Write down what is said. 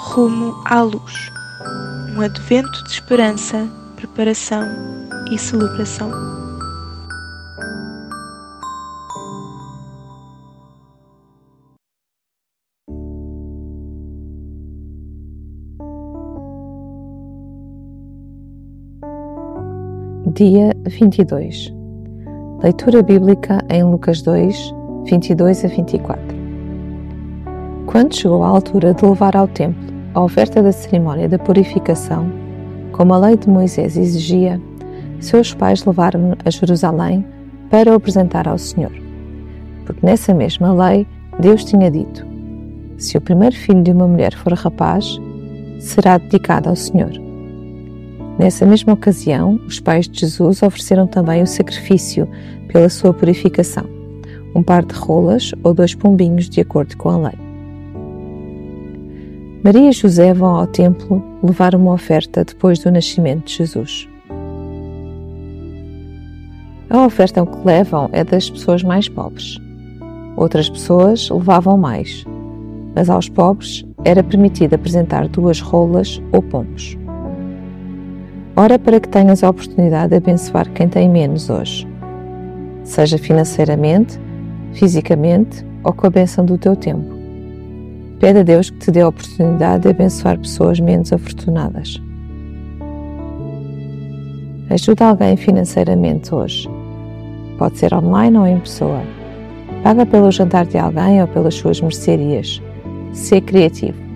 Rumo à luz. Um advento de esperança, preparação e celebração. Dia 22 Leitura bíblica em Lucas 2, 22 a 24 Quando chegou a altura de levar ao templo a oferta da cerimónia da purificação, como a lei de Moisés exigia, seus pais levaram-no a Jerusalém para o apresentar ao Senhor. Porque nessa mesma lei Deus tinha dito: Se o primeiro filho de uma mulher for rapaz, será dedicado ao Senhor. Nessa mesma ocasião, os pais de Jesus ofereceram também o sacrifício pela sua purificação, um par de rolas ou dois pombinhos, de acordo com a lei. Maria e José vão ao templo levar uma oferta depois do nascimento de Jesus. A oferta que levam é das pessoas mais pobres. Outras pessoas levavam mais, mas aos pobres era permitido apresentar duas rolas ou pombos. Ora para que tenhas a oportunidade de abençoar quem tem menos hoje, seja financeiramente, fisicamente ou com a benção do teu tempo. Pede a Deus que te dê a oportunidade de abençoar pessoas menos afortunadas. Ajuda alguém financeiramente hoje. Pode ser online ou em pessoa. Paga pelo jantar de alguém ou pelas suas mercearias. Ser criativo.